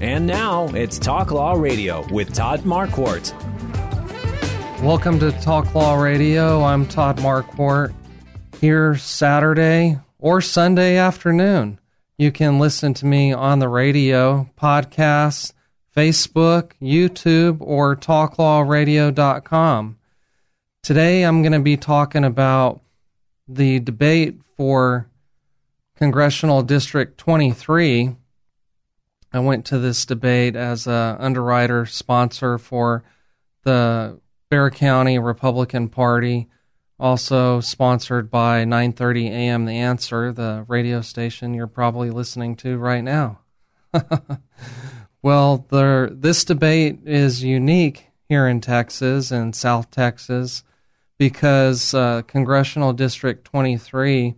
And now it's Talk Law Radio with Todd Marquardt. Welcome to Talk Law Radio. I'm Todd Marquardt. Here Saturday or Sunday afternoon. You can listen to me on the radio, podcasts, Facebook, YouTube, or talklawradio.com. Today I'm going to be talking about the debate for Congressional District 23. I went to this debate as a underwriter sponsor for the Bexar County Republican Party, also sponsored by 9:30 a.m. The Answer, the radio station you're probably listening to right now. well, there, this debate is unique here in Texas and South Texas because uh, Congressional District 23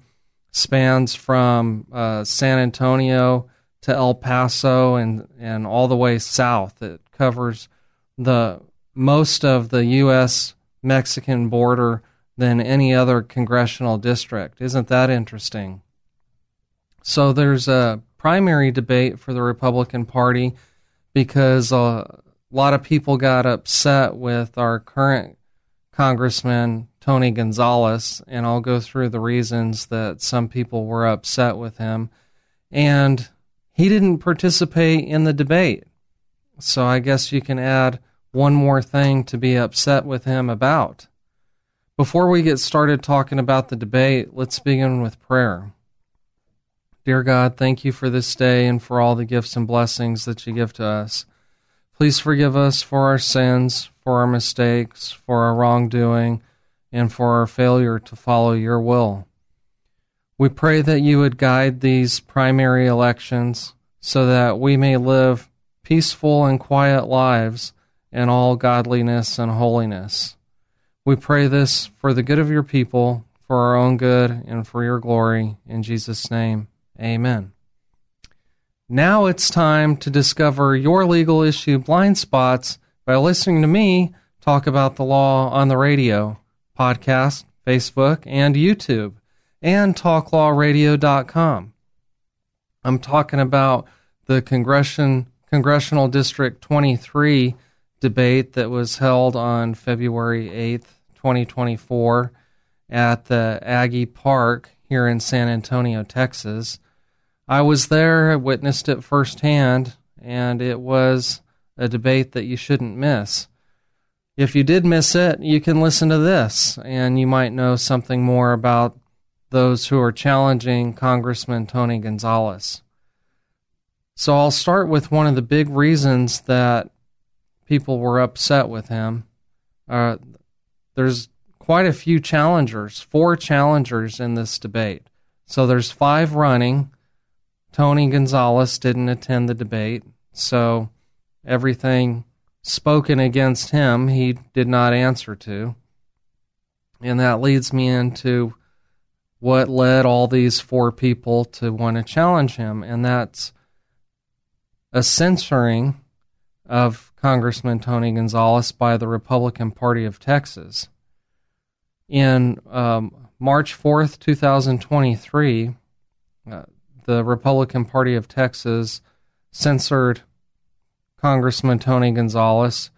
spans from uh, San Antonio to El Paso and, and all the way south. It covers the most of the U.S. Mexican border than any other congressional district. Isn't that interesting? So there's a primary debate for the Republican Party because a lot of people got upset with our current Congressman Tony Gonzalez, and I'll go through the reasons that some people were upset with him. And he didn't participate in the debate. So I guess you can add one more thing to be upset with him about. Before we get started talking about the debate, let's begin with prayer. Dear God, thank you for this day and for all the gifts and blessings that you give to us. Please forgive us for our sins, for our mistakes, for our wrongdoing, and for our failure to follow your will. We pray that you would guide these primary elections so that we may live peaceful and quiet lives in all godliness and holiness. We pray this for the good of your people, for our own good, and for your glory. In Jesus' name, amen. Now it's time to discover your legal issue blind spots by listening to me talk about the law on the radio, podcast, Facebook, and YouTube, and talklawradio.com. I'm talking about the Congression, Congressional District 23 debate that was held on February 8th, 2024, at the Aggie Park here in San Antonio, Texas. I was there, I witnessed it firsthand, and it was a debate that you shouldn't miss. If you did miss it, you can listen to this, and you might know something more about those who are challenging Congressman Tony Gonzalez. So I'll start with one of the big reasons that people were upset with him. Uh, there's quite a few challengers, four challengers in this debate. So there's five running. Tony Gonzalez didn't attend the debate, so everything spoken against him he did not answer to. And that leads me into what led all these four people to want to challenge him, and that's a censoring of Congressman Tony Gonzalez by the Republican Party of Texas. In um, March 4th, 2023, uh, the Republican Party of Texas censored Congressman Tony Gonzalez.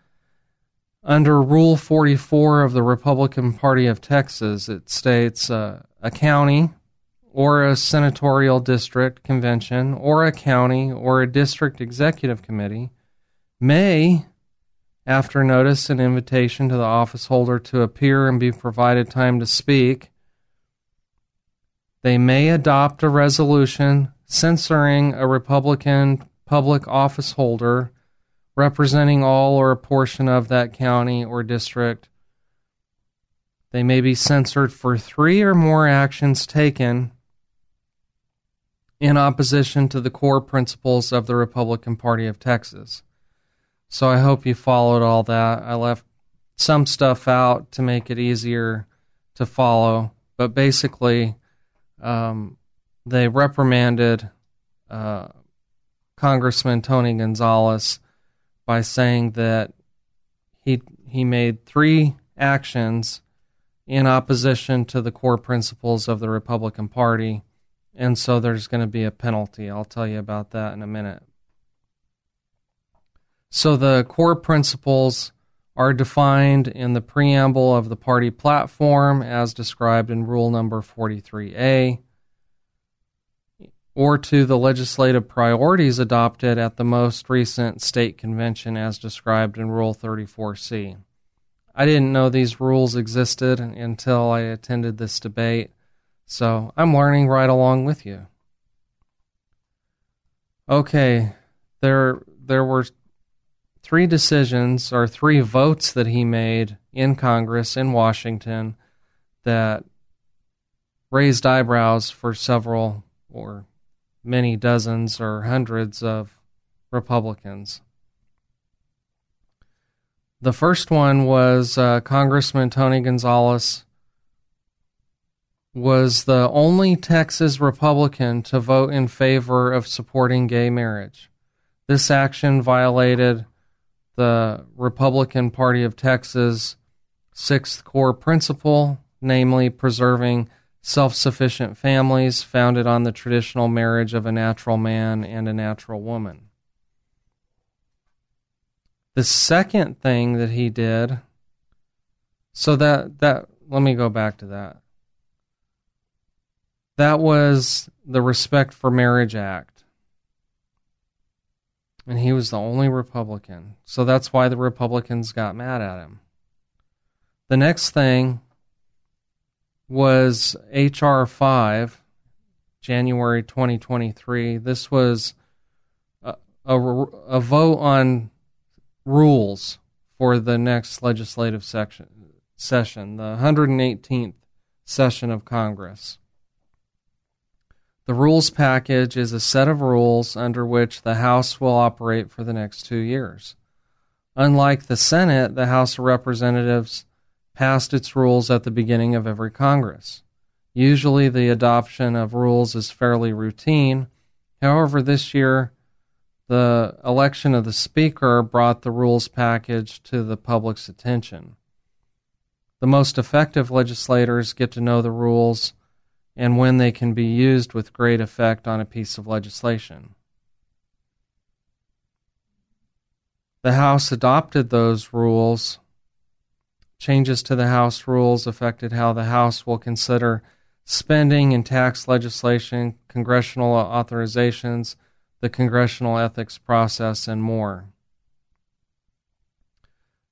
Under Rule 44 of the Republican Party of Texas, it states uh, a county or a senatorial district convention or a county or a district executive committee may, after notice and invitation to the office holder to appear and be provided time to speak, they may adopt a resolution censoring a Republican public office holder representing all or a portion of that county or district. They may be censored for three or more actions taken in opposition to the core principles of the Republican Party of Texas. So I hope you followed all that. I left some stuff out to make it easier to follow, but basically, um, they reprimanded uh, Congressman Tony Gonzalez by saying that he he made three actions in opposition to the core principles of the Republican Party, and so there's going to be a penalty. I'll tell you about that in a minute. So the core principles are defined in the preamble of the party platform as described in rule number 43A or to the legislative priorities adopted at the most recent state convention as described in Rule 34C. I didn't know these rules existed until I attended this debate, so I'm learning right along with you. Okay, there there were three decisions or three votes that he made in Congress in Washington that raised eyebrows for several or many dozens or hundreds of Republicans. The first one was uh, Congressman Tony Gonzalez was the only Texas Republican to vote in favor of supporting gay marriage. This action violated the Republican Party of Texas' sixth core principle, namely preserving self sufficient families founded on the traditional marriage of a natural man and a natural woman. The second thing that he did, so that, that, let me go back to that. That was the Respect for Marriage Act. And he was the only Republican. So that's why the Republicans got mad at him. The next thing was H.R. 5, January 2023. This was a, a, a, vote on rules for the next legislative section, session, the 118th session of Congress. The rules package is a set of rules under which the House will operate for the next two years. Unlike the Senate, the House of Representatives passed its rules at the beginning of every Congress. Usually, the adoption of rules is fairly routine. However, this year, the election of the Speaker brought the rules package to the public's attention. The most effective legislators get to know the rules and when they can be used with great effect on a piece of legislation. The House adopted those rules Changes to the House rules affected how the House will consider spending and tax legislation, congressional authorizations, the congressional ethics process, and more.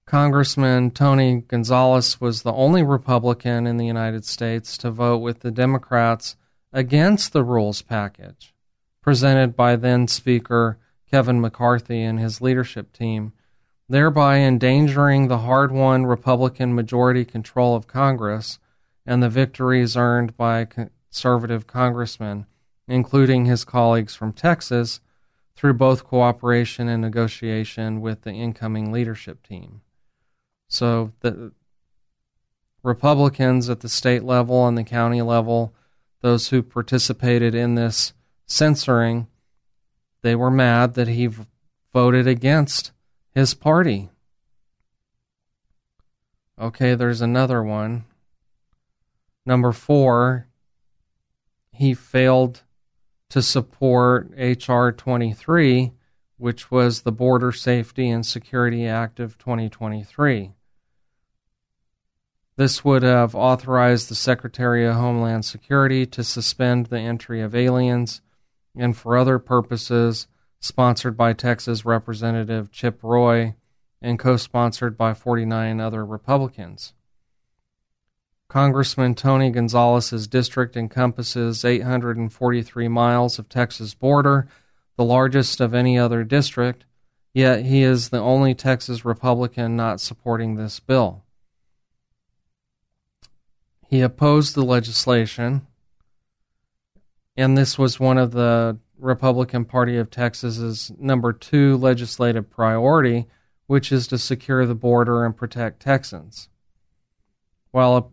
Congressman Tony Gonzalez was the only Republican in the United States to vote with the Democrats against the rules package presented by then Speaker Kevin McCarthy and his leadership team thereby endangering the hard won Republican majority control of Congress and the victories earned by conservative congressmen, including his colleagues from Texas, through both cooperation and negotiation with the incoming leadership team. So the Republicans at the state level and the county level, those who participated in this censoring, they were mad that he voted against his party. Okay, there's another one. Number four, he failed to support H.R. 23, which was the Border Safety and Security Act of 2023. This would have authorized the Secretary of Homeland Security to suspend the entry of aliens and for other purposes, sponsored by Texas Representative Chip Roy and co sponsored by 49 other Republicans. Congressman Tony Gonzalez's district encompasses 843 miles of Texas border, the largest of any other district, yet he is the only Texas Republican not supporting this bill. He opposed the legislation, and this was one of the Republican Party of Texas's number two legislative priority, which is to secure the border and protect Texans. While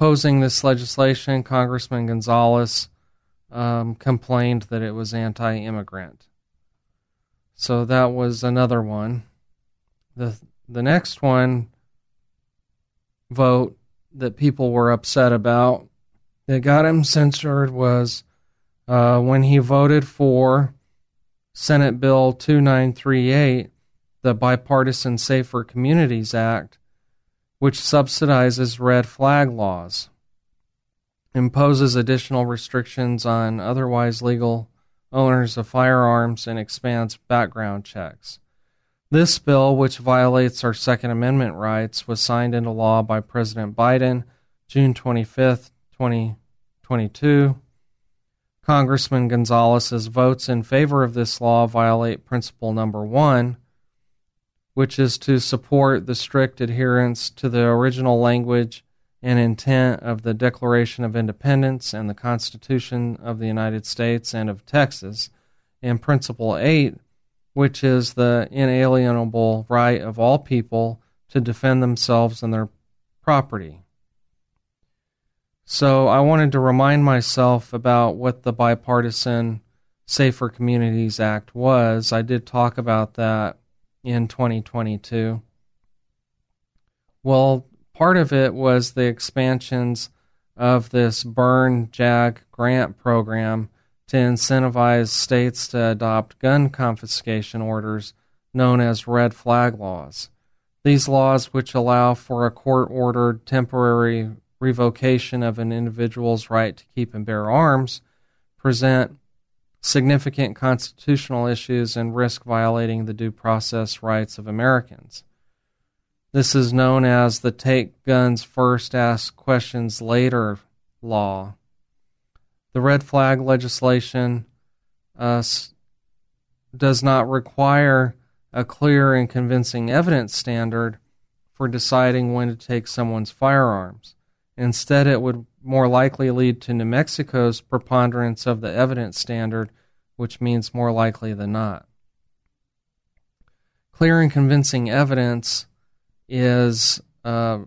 opposing this legislation, Congressman Gonzalez um, complained that it was anti immigrant. So that was another one. The, the next one vote that people were upset about that got him censored was uh, when he voted for Senate Bill 2938, the Bipartisan Safer Communities Act, which subsidizes red flag laws, imposes additional restrictions on otherwise legal owners of firearms, and expands background checks. This bill, which violates our Second Amendment rights, was signed into law by President Biden June 25, 2022. Congressman Gonzalez's votes in favor of this law violate principle number one, which is to support the strict adherence to the original language and intent of the Declaration of Independence and the Constitution of the United States and of Texas, and Principle 8, which is the inalienable right of all people to defend themselves and their property. So I wanted to remind myself about what the Bipartisan Safer Communities Act was. I did talk about that in 2022. Well, part of it was the expansions of this Byrne JAG grant program to incentivize states to adopt gun confiscation orders known as red flag laws. These laws, which allow for a court ordered temporary revocation of an individual's right to keep and bear arms, present significant constitutional issues and risk violating the due process rights of Americans. This is known as the Take Guns First, Ask Questions Later law. The red flag legislation uh, does not require a clear and convincing evidence standard for deciding when to take someone's firearms. Instead, it would more likely lead to New Mexico's preponderance of the evidence standard, which means more likely than not. Clear and convincing evidence is uh,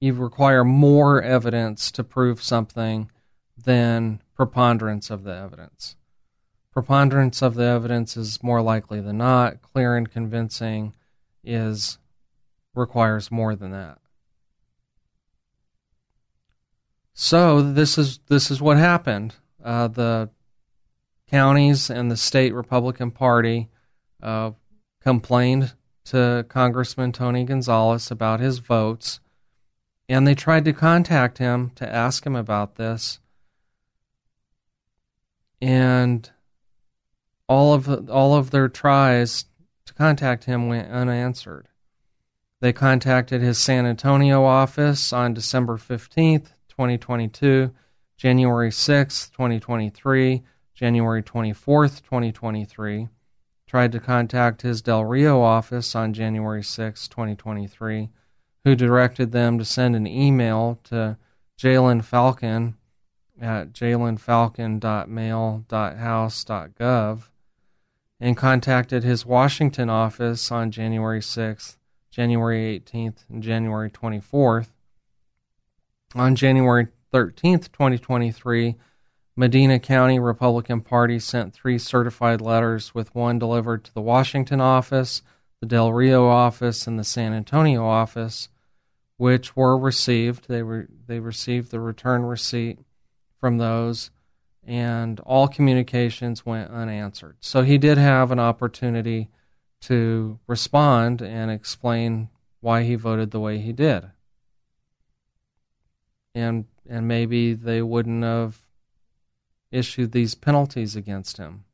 you require more evidence to prove something than preponderance of the evidence. Preponderance of the evidence is more likely than not. Clear and convincing is requires more than that. So this is this is what happened. Uh, the counties and the state Republican Party uh, complained to Congressman Tony Gonzalez about his votes, and they tried to contact him to ask him about this and all of all of their tries to contact him went unanswered. They contacted his San Antonio office on December 15th, 2022, January 6th, 2023, January 24th, 2023. Tried to contact his Del Rio office on January 6, 2023, who directed them to send an email to Jalen Falcon at jalenfalcon.mail.house.gov and contacted his Washington office on January 6th, January 18th, and January 24th. On January 13th, 2023, Medina County Republican Party sent three certified letters, with one delivered to the Washington office, the Del Rio office, and the San Antonio office, which were received. They were they received the return receipt from those, and all communications went unanswered. So he did have an opportunity to respond and explain why he voted the way he did. And and maybe they wouldn't have issued these penalties against him.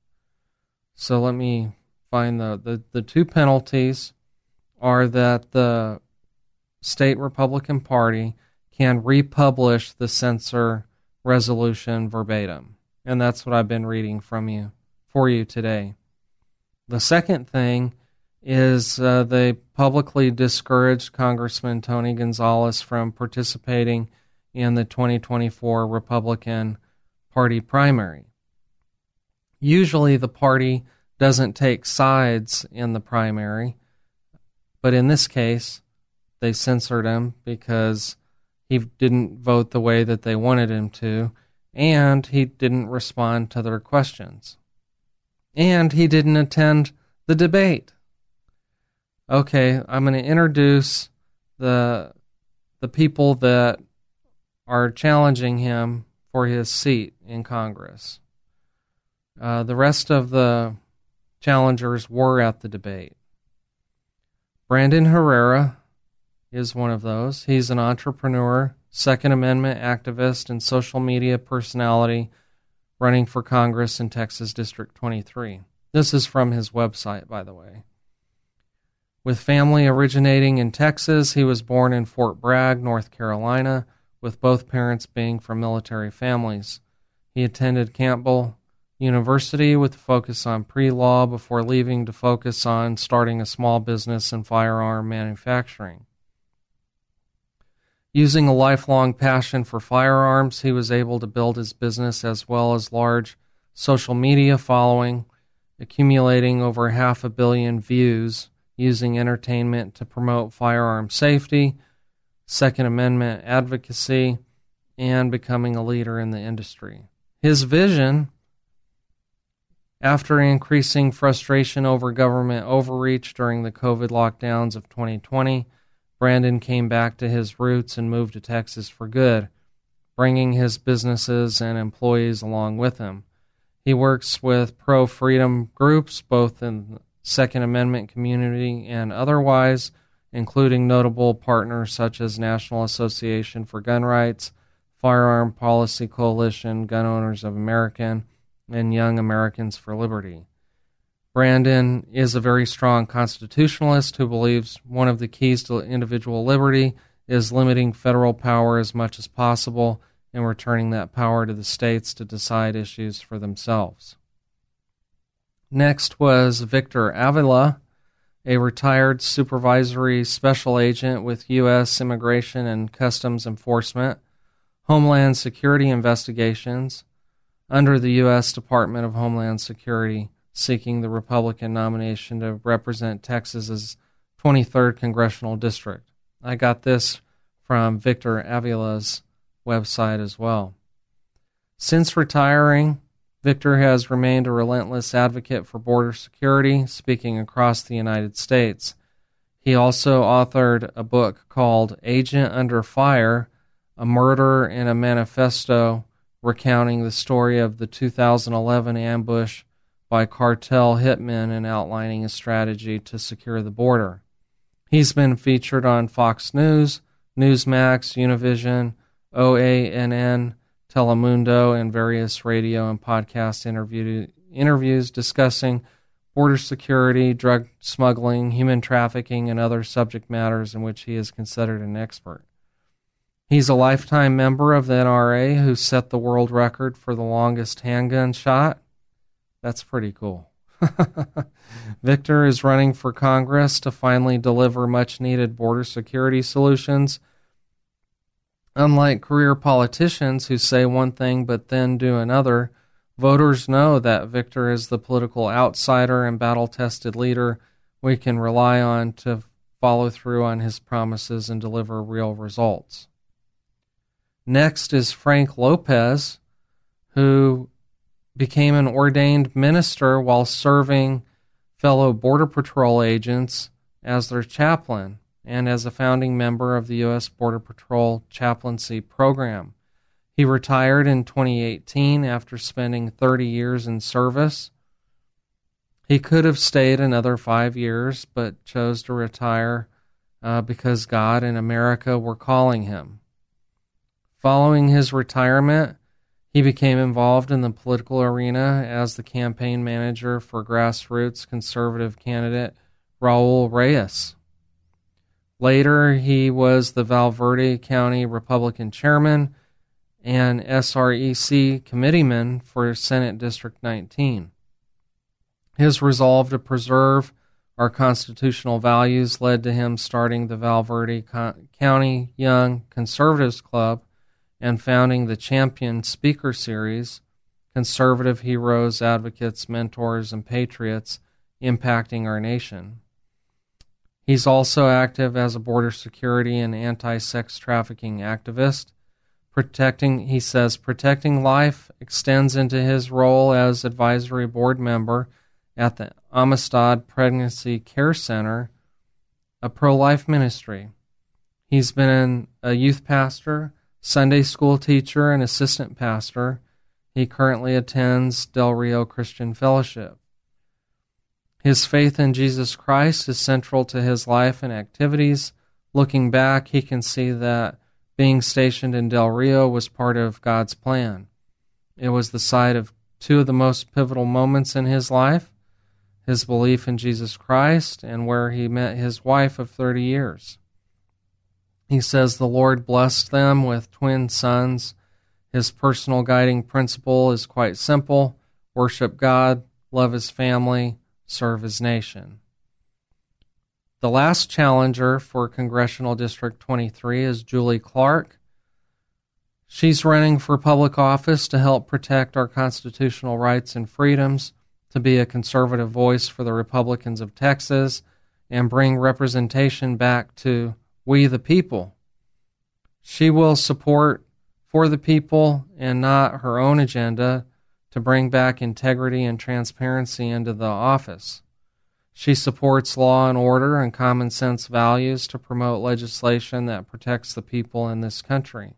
So let me find the, the, the two penalties are that the state Republican Party can republish the censor resolution verbatim. And that's what I've been reading from you for you today. The second thing is uh, they publicly discouraged Congressman Tony Gonzalez from participating in the 2024 Republican Party primary. Usually, the party doesn't take sides in the primary, but in this case, they censored him because he didn't vote the way that they wanted him to, and he didn't respond to their questions. And he didn't attend the debate. Okay, I'm going to introduce the the people that are challenging him for his seat in Congress. Uh, the rest of the challengers were at the debate. Brandon Herrera is one of those. He's an entrepreneur, Second Amendment activist, and social media personality running for Congress in Texas District 23. This is from his website, by the way. With family originating in Texas, he was born in Fort Bragg, North Carolina, with both parents being from military families. He attended Campbell University with a focus on pre law before leaving to focus on starting a small business in firearm manufacturing. Using a lifelong passion for firearms, he was able to build his business as well as large social media following, accumulating over half a billion views using entertainment to promote firearm safety, Second Amendment advocacy, and becoming a leader in the industry. His vision after increasing frustration over government overreach during the COVID lockdowns of 2020, Brandon came back to his roots and moved to Texas for good, bringing his businesses and employees along with him. He works with pro freedom groups, both in the Second Amendment community and otherwise, including notable partners such as National Association for Gun Rights, Firearm Policy Coalition, Gun Owners of America, and Young Americans for Liberty. Brandon is a very strong constitutionalist who believes one of the keys to individual liberty is limiting federal power as much as possible and returning that power to the states to decide issues for themselves. Next was Victor Avila, a retired supervisory special agent with U.S. Immigration and Customs Enforcement, Homeland Security Investigations, under the U.S. Department of Homeland Security, seeking the Republican nomination to represent Texas's 23rd congressional district. I got this from Victor Avila's website as well. Since retiring, Victor has remained a relentless advocate for border security, speaking across the United States. He also authored a book called Agent Under Fire A Murder in a Manifesto recounting the story of the 2011 ambush by cartel hitmen and outlining a strategy to secure the border. He's been featured on Fox News, Newsmax, Univision, OANN, Telemundo, and various radio and podcast interview, interviews discussing border security, drug smuggling, human trafficking, and other subject matters in which he is considered an expert. He's a lifetime member of the NRA who set the world record for the longest handgun shot. That's pretty cool. Victor is running for Congress to finally deliver much needed border security solutions. Unlike career politicians who say one thing but then do another, voters know that Victor is the political outsider and battle tested leader we can rely on to follow through on his promises and deliver real results. Next is Frank Lopez, who became an ordained minister while serving fellow Border Patrol agents as their chaplain and as a founding member of the U.S. Border Patrol chaplaincy program. He retired in 2018 after spending 30 years in service. He could have stayed another five years, but chose to retire uh, because God and America were calling him. Following his retirement, he became involved in the political arena as the campaign manager for grassroots conservative candidate Raul Reyes. Later, he was the Val Verde County Republican chairman and SREC committeeman for Senate District 19. His resolve to preserve our constitutional values led to him starting the Val Verde County Young Conservatives Club and founding the Champion Speaker Series Conservative Heroes, Advocates, Mentors, and Patriots Impacting Our Nation. He's also active as a border security and anti sex trafficking activist. Protecting, he says, protecting life extends into his role as advisory board member at the Amistad Pregnancy Care Center, a pro life ministry. He's been a youth pastor, Sunday school teacher, and assistant pastor. He currently attends Del Rio Christian Fellowship. His faith in Jesus Christ is central to his life and activities. Looking back, he can see that being stationed in Del Rio was part of God's plan. It was the site of two of the most pivotal moments in his life his belief in Jesus Christ and where he met his wife of 30 years. He says the Lord blessed them with twin sons. His personal guiding principle is quite simple worship God, love his family, serve his nation. The last challenger for Congressional District 23 is Julie Clark. She's running for public office to help protect our constitutional rights and freedoms, to be a conservative voice for the Republicans of Texas, and bring representation back to we the people. She will support for the people and not her own agenda to bring back integrity and transparency into the office. She supports law and order and common sense values to promote legislation that protects the people in this country.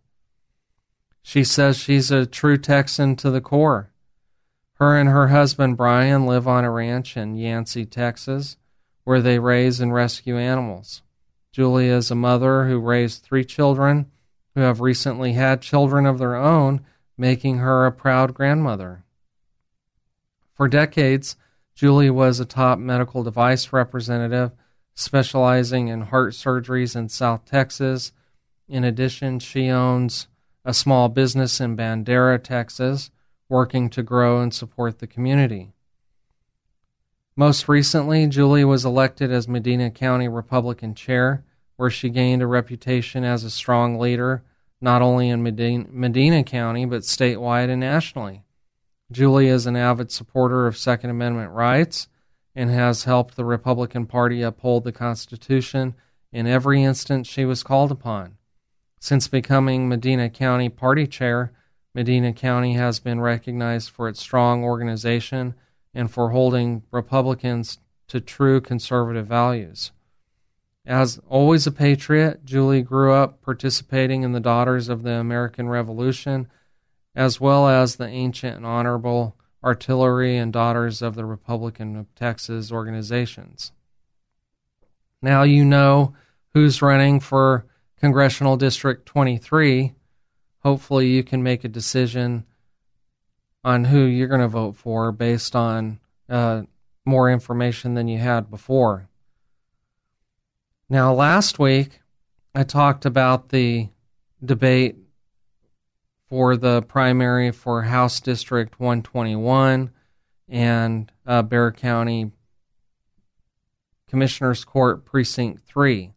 She says she's a true Texan to the core. Her and her husband Brian live on a ranch in Yancey, Texas, where they raise and rescue animals. Julie is a mother who raised three children who have recently had children of their own, making her a proud grandmother. For decades, Julie was a top medical device representative specializing in heart surgeries in South Texas. In addition, she owns a small business in Bandera, Texas, working to grow and support the community. Most recently, Julie was elected as Medina County Republican chair, where she gained a reputation as a strong leader not only in Medina, Medina County but statewide and nationally. Julie is an avid supporter of Second Amendment rights and has helped the Republican Party uphold the Constitution in every instance she was called upon. Since becoming Medina County Party Chair, Medina County has been recognized for its strong organization and for holding Republicans to true conservative values. As always a patriot, Julie grew up participating in the Daughters of the American Revolution as well as the ancient and honorable artillery and Daughters of the Republican of Texas organizations. Now you know who's running for Congressional District 23. Hopefully, you can make a decision on who you're going to vote for based on uh, more information than you had before. Now, last week, I talked about the debate for the primary for House District 121 and uh, Bexar County Commissioners Court Precinct 3.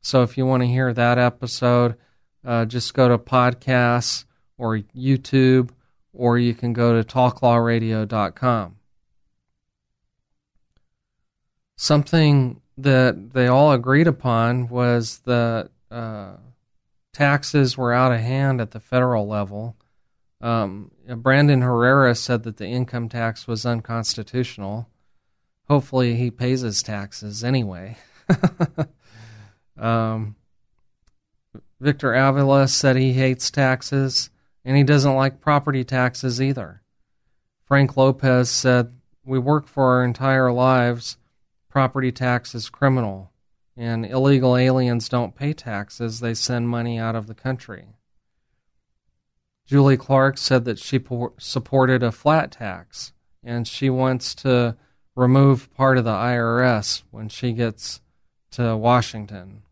So if you want to hear that episode, uh, just go to podcasts or YouTube, or you can go to talklawradio.com. Something that they all agreed upon was that uh, taxes were out of hand at the federal level. Um, Brandon Herrera said that the income tax was unconstitutional. Hopefully, he pays his taxes anyway. um, Victor Avila said he hates taxes and he doesn't like property taxes either. Frank Lopez said, We work for our entire lives. Property tax is criminal and illegal aliens don't pay taxes, they send money out of the country. Julie Clark said that she por- supported a flat tax and she wants to remove part of the IRS when she gets to Washington.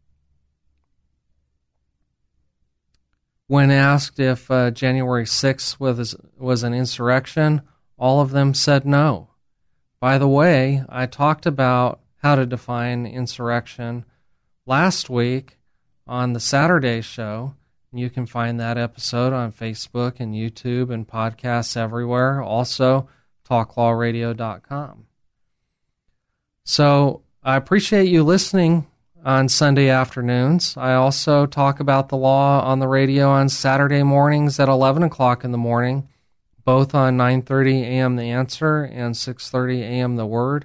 When asked if uh, January 6th was, was an insurrection, all of them said no. By the way, I talked about how to define insurrection last week on the Saturday show. You can find that episode on Facebook and YouTube and podcasts everywhere. Also, talklawradio.com. So I appreciate you listening on Sunday afternoons. I also talk about the law on the radio on Saturday mornings at 11 o'clock in the morning, both on 9:30 a.m. The Answer and 6:30 a.m. The Word.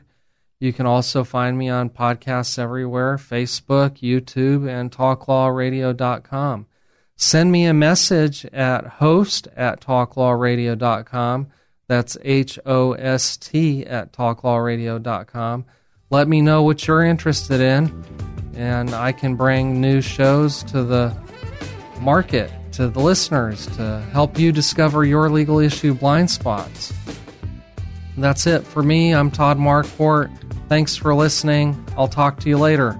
You can also find me on podcasts everywhere Facebook, YouTube, and talklawradio.com. Send me a message at host at talklawradio.com. That's H O S T at talklawradio.com. Let me know what you're interested in, and I can bring new shows to the market, to the listeners, to help you discover your legal issue blind spots. That's it for me. I'm Todd Marquardt. Thanks for listening. I'll talk to you later.